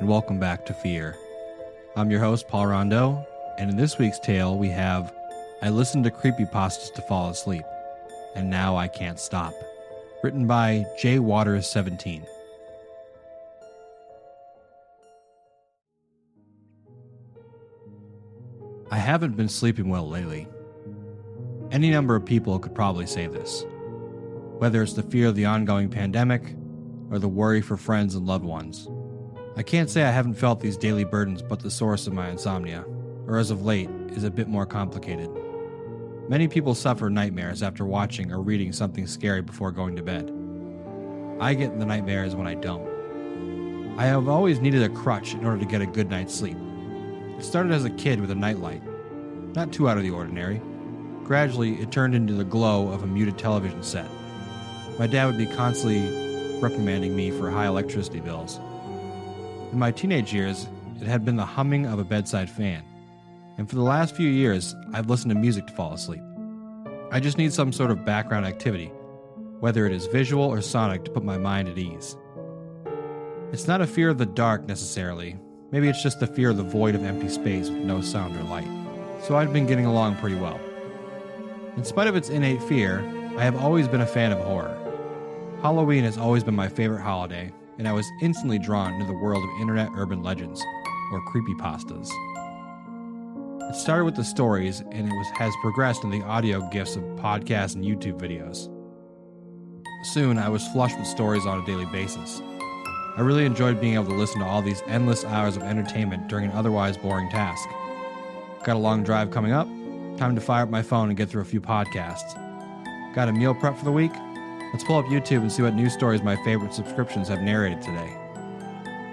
and welcome back to Fear. I'm your host, Paul Rondeau, and in this week's tale, we have I Listened to Creepypastas to Fall Asleep, and Now I Can't Stop, written by J. Waters 17. I haven't been sleeping well lately. Any number of people could probably say this. Whether it's the fear of the ongoing pandemic or the worry for friends and loved ones. I can't say I haven't felt these daily burdens, but the source of my insomnia, or as of late, is a bit more complicated. Many people suffer nightmares after watching or reading something scary before going to bed. I get the nightmares when I don't. I have always needed a crutch in order to get a good night's sleep. It started as a kid with a nightlight, not too out of the ordinary. Gradually, it turned into the glow of a muted television set. My dad would be constantly reprimanding me for high electricity bills. In my teenage years, it had been the humming of a bedside fan. And for the last few years, I've listened to music to fall asleep. I just need some sort of background activity, whether it is visual or sonic, to put my mind at ease. It's not a fear of the dark necessarily. Maybe it's just the fear of the void of empty space with no sound or light. So I've been getting along pretty well. In spite of its innate fear, I have always been a fan of horror. Halloween has always been my favorite holiday, and I was instantly drawn into the world of internet urban legends, or creepypastas. It started with the stories, and it was, has progressed in the audio gifts of podcasts and YouTube videos. Soon, I was flushed with stories on a daily basis. I really enjoyed being able to listen to all these endless hours of entertainment during an otherwise boring task. Got a long drive coming up? Time to fire up my phone and get through a few podcasts. Got a meal prep for the week? Let's pull up YouTube and see what news stories my favorite subscriptions have narrated today.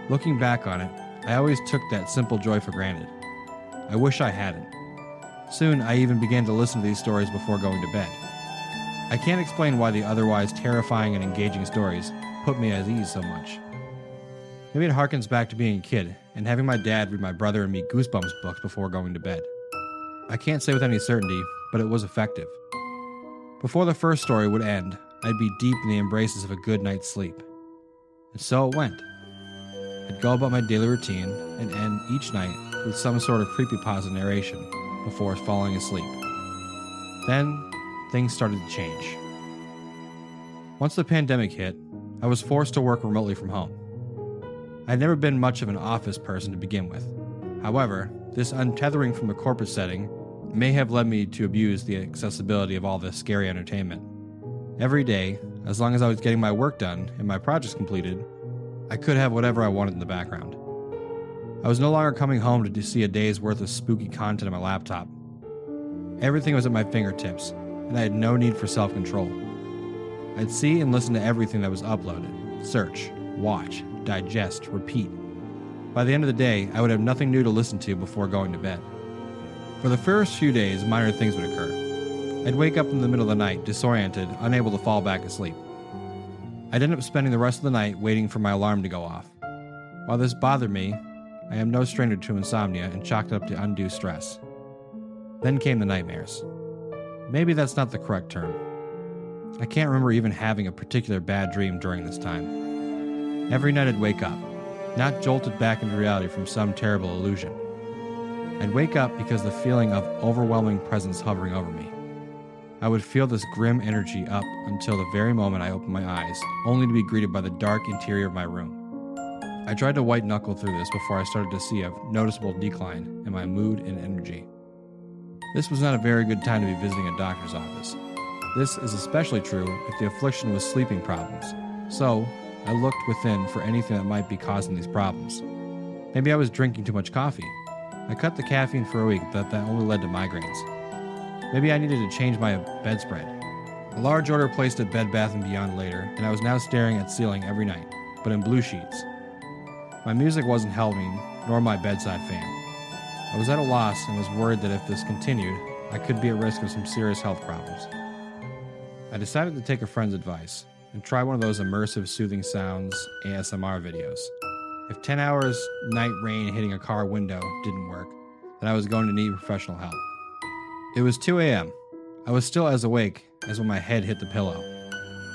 Looking back on it, I always took that simple joy for granted. I wish I hadn't. Soon, I even began to listen to these stories before going to bed. I can't explain why the otherwise terrifying and engaging stories put me at ease so much. Maybe it harkens back to being a kid and having my dad read my brother and me Goosebumps books before going to bed. I can't say with any certainty, but it was effective. Before the first story would end, I'd be deep in the embraces of a good night's sleep. And so it went. I'd go about my daily routine and end each night with some sort of creepypasta narration before falling asleep. Then, things started to change. Once the pandemic hit, I was forced to work remotely from home. I'd never been much of an office person to begin with. However, this untethering from the corporate setting may have led me to abuse the accessibility of all this scary entertainment. Every day, as long as I was getting my work done and my projects completed, I could have whatever I wanted in the background. I was no longer coming home to see a day's worth of spooky content on my laptop. Everything was at my fingertips, and I had no need for self control. I'd see and listen to everything that was uploaded search, watch, digest, repeat. By the end of the day, I would have nothing new to listen to before going to bed. For the first few days, minor things would occur. I'd wake up in the middle of the night, disoriented, unable to fall back asleep. I'd end up spending the rest of the night waiting for my alarm to go off. While this bothered me, I am no stranger to insomnia and chalked up to undue stress. Then came the nightmares. Maybe that's not the correct term. I can't remember even having a particular bad dream during this time. Every night I'd wake up, not jolted back into reality from some terrible illusion. I'd wake up because the feeling of overwhelming presence hovering over me. I would feel this grim energy up until the very moment I opened my eyes, only to be greeted by the dark interior of my room. I tried to white knuckle through this before I started to see a noticeable decline in my mood and energy. This was not a very good time to be visiting a doctor's office. This is especially true if the affliction was sleeping problems. So, I looked within for anything that might be causing these problems. Maybe I was drinking too much coffee. I cut the caffeine for a week, but that only led to migraines. Maybe I needed to change my bedspread. A large order placed at Bed Bath & Beyond later, and I was now staring at ceiling every night, but in blue sheets. My music wasn't helping, nor my bedside fan. I was at a loss and was worried that if this continued, I could be at risk of some serious health problems. I decided to take a friend's advice and try one of those immersive soothing sounds ASMR videos. If 10 hours night rain hitting a car window didn't work, then I was going to need professional help. It was 2 a.m. I was still as awake as when my head hit the pillow.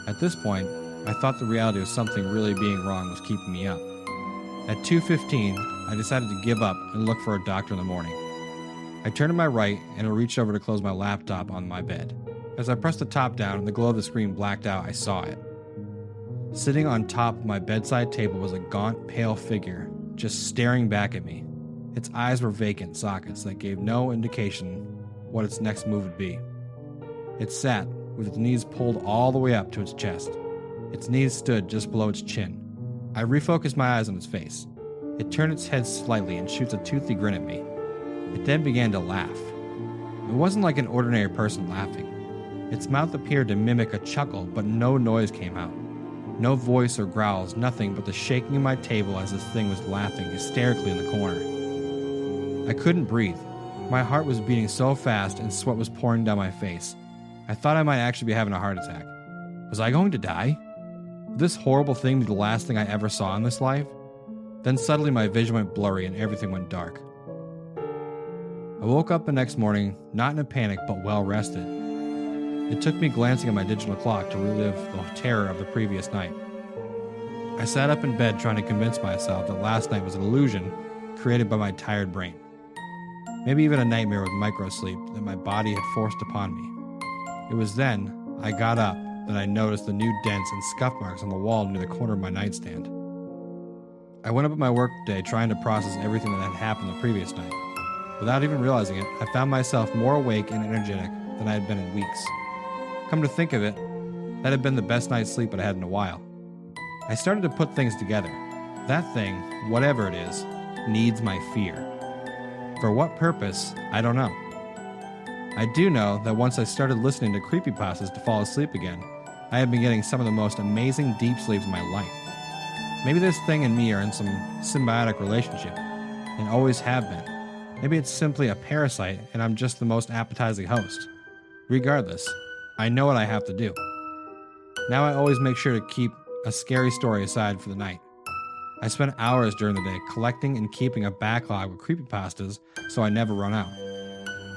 At this point, I thought the reality of something really being wrong was keeping me up. At 2:15, I decided to give up and look for a doctor in the morning. I turned to my right and reached over to close my laptop on my bed. As I pressed the top down and the glow of the screen blacked out, I saw it. Sitting on top of my bedside table was a gaunt, pale figure, just staring back at me. Its eyes were vacant sockets that gave no indication what its next move would be. It sat, with its knees pulled all the way up to its chest. Its knees stood just below its chin. I refocused my eyes on its face. It turned its head slightly and shoots a toothy grin at me. It then began to laugh. It wasn't like an ordinary person laughing. Its mouth appeared to mimic a chuckle, but no noise came out. No voice or growls, nothing but the shaking of my table as this thing was laughing hysterically in the corner. I couldn't breathe. My heart was beating so fast and sweat was pouring down my face. I thought I might actually be having a heart attack. Was I going to die? Would this horrible thing be the last thing I ever saw in this life? Then suddenly my vision went blurry and everything went dark. I woke up the next morning, not in a panic, but well rested. It took me glancing at my digital clock to relive the terror of the previous night. I sat up in bed trying to convince myself that last night was an illusion created by my tired brain. Maybe even a nightmare with microsleep that my body had forced upon me. It was then I got up that I noticed the new dents and scuff marks on the wall near the corner of my nightstand. I went about my workday trying to process everything that had happened the previous night. Without even realizing it, I found myself more awake and energetic than I had been in weeks. Come to think of it, that had been the best night's sleep I had in a while. I started to put things together. That thing, whatever it is, needs my fear. For what purpose, I don't know. I do know that once I started listening to creepypastas to fall asleep again, I have been getting some of the most amazing deep sleeps of my life. Maybe this thing and me are in some symbiotic relationship, and always have been. Maybe it's simply a parasite and I'm just the most appetizing host. Regardless, I know what I have to do. Now I always make sure to keep a scary story aside for the night. I spend hours during the day collecting and keeping a backlog of creepypastas so I never run out.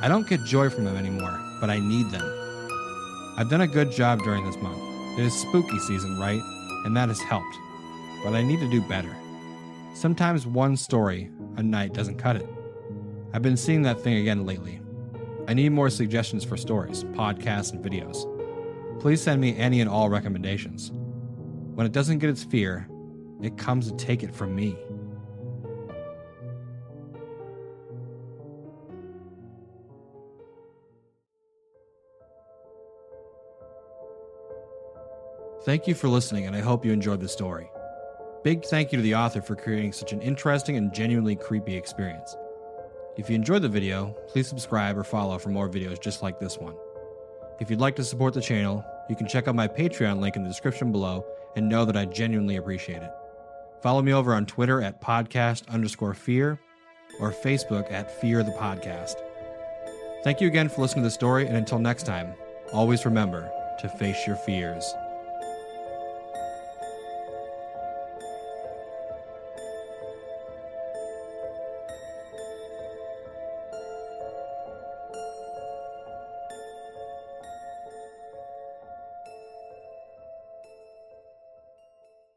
I don't get joy from them anymore, but I need them. I've done a good job during this month. It is spooky season, right? And that has helped. But I need to do better. Sometimes one story a night doesn't cut it. I've been seeing that thing again lately. I need more suggestions for stories, podcasts, and videos. Please send me any and all recommendations. When it doesn't get its fear, it comes to take it from me. Thank you for listening, and I hope you enjoyed the story. Big thank you to the author for creating such an interesting and genuinely creepy experience. If you enjoyed the video, please subscribe or follow for more videos just like this one. If you'd like to support the channel, you can check out my Patreon link in the description below and know that I genuinely appreciate it. Follow me over on Twitter at podcast underscore fear or Facebook at fear the podcast. Thank you again for listening to the story, and until next time, always remember to face your fears.